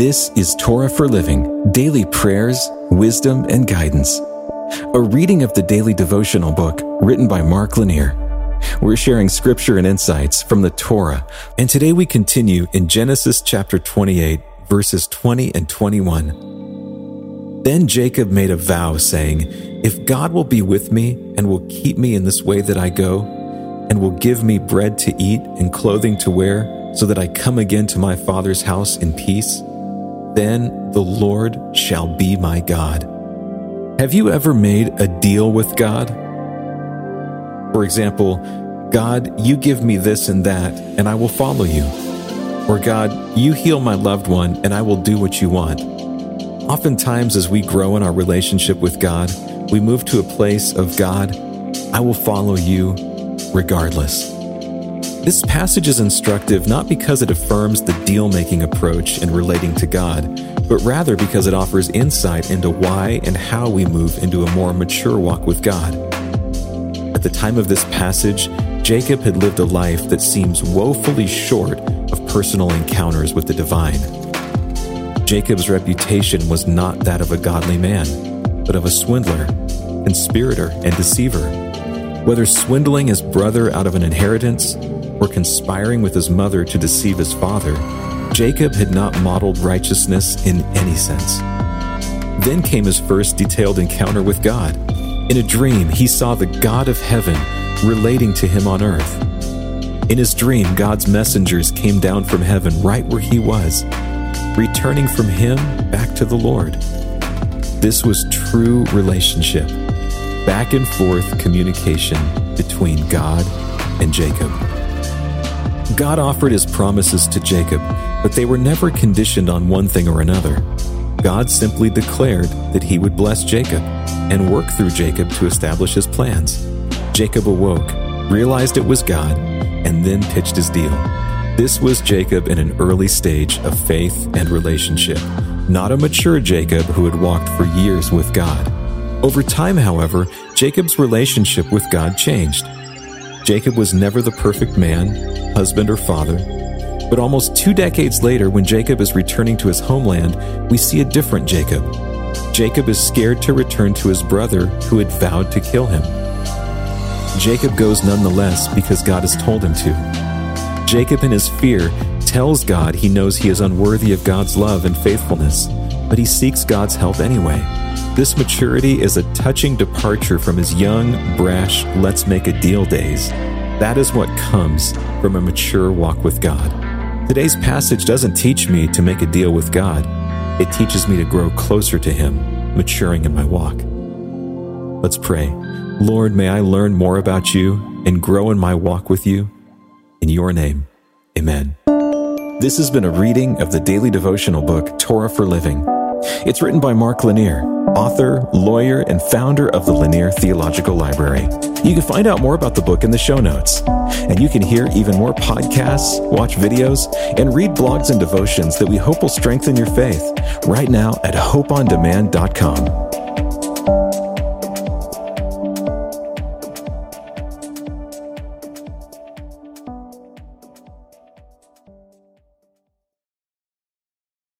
This is Torah for Living Daily Prayers, Wisdom, and Guidance. A reading of the daily devotional book written by Mark Lanier. We're sharing scripture and insights from the Torah, and today we continue in Genesis chapter 28, verses 20 and 21. Then Jacob made a vow, saying, If God will be with me and will keep me in this way that I go, and will give me bread to eat and clothing to wear, so that I come again to my father's house in peace, then the Lord shall be my God. Have you ever made a deal with God? For example, God, you give me this and that, and I will follow you. Or God, you heal my loved one, and I will do what you want. Oftentimes, as we grow in our relationship with God, we move to a place of God, I will follow you regardless. This passage is instructive not because it affirms the deal making approach in relating to God, but rather because it offers insight into why and how we move into a more mature walk with God. At the time of this passage, Jacob had lived a life that seems woefully short of personal encounters with the divine. Jacob's reputation was not that of a godly man, but of a swindler, conspirator, and deceiver. Whether swindling his brother out of an inheritance or conspiring with his mother to deceive his father, Jacob had not modeled righteousness in any sense. Then came his first detailed encounter with God. In a dream, he saw the God of heaven relating to him on earth. In his dream, God's messengers came down from heaven right where he was, returning from him back to the Lord. This was true relationship, back and forth communication between God and Jacob. God offered his promises to Jacob, but they were never conditioned on one thing or another. God simply declared that he would bless Jacob and work through Jacob to establish his plans. Jacob awoke, realized it was God, and then pitched his deal. This was Jacob in an early stage of faith and relationship, not a mature Jacob who had walked for years with God. Over time, however, Jacob's relationship with God changed. Jacob was never the perfect man, husband, or father. But almost two decades later, when Jacob is returning to his homeland, we see a different Jacob. Jacob is scared to return to his brother who had vowed to kill him. Jacob goes nonetheless because God has told him to. Jacob, in his fear, tells God he knows he is unworthy of God's love and faithfulness, but he seeks God's help anyway. This maturity is a touching departure from his young, brash, let's make a deal days. That is what comes from a mature walk with God. Today's passage doesn't teach me to make a deal with God, it teaches me to grow closer to Him, maturing in my walk. Let's pray. Lord, may I learn more about you and grow in my walk with you. In your name, amen. This has been a reading of the daily devotional book, Torah for Living. It's written by Mark Lanier, author, lawyer, and founder of the Lanier Theological Library. You can find out more about the book in the show notes. And you can hear even more podcasts, watch videos, and read blogs and devotions that we hope will strengthen your faith right now at hopeondemand.com.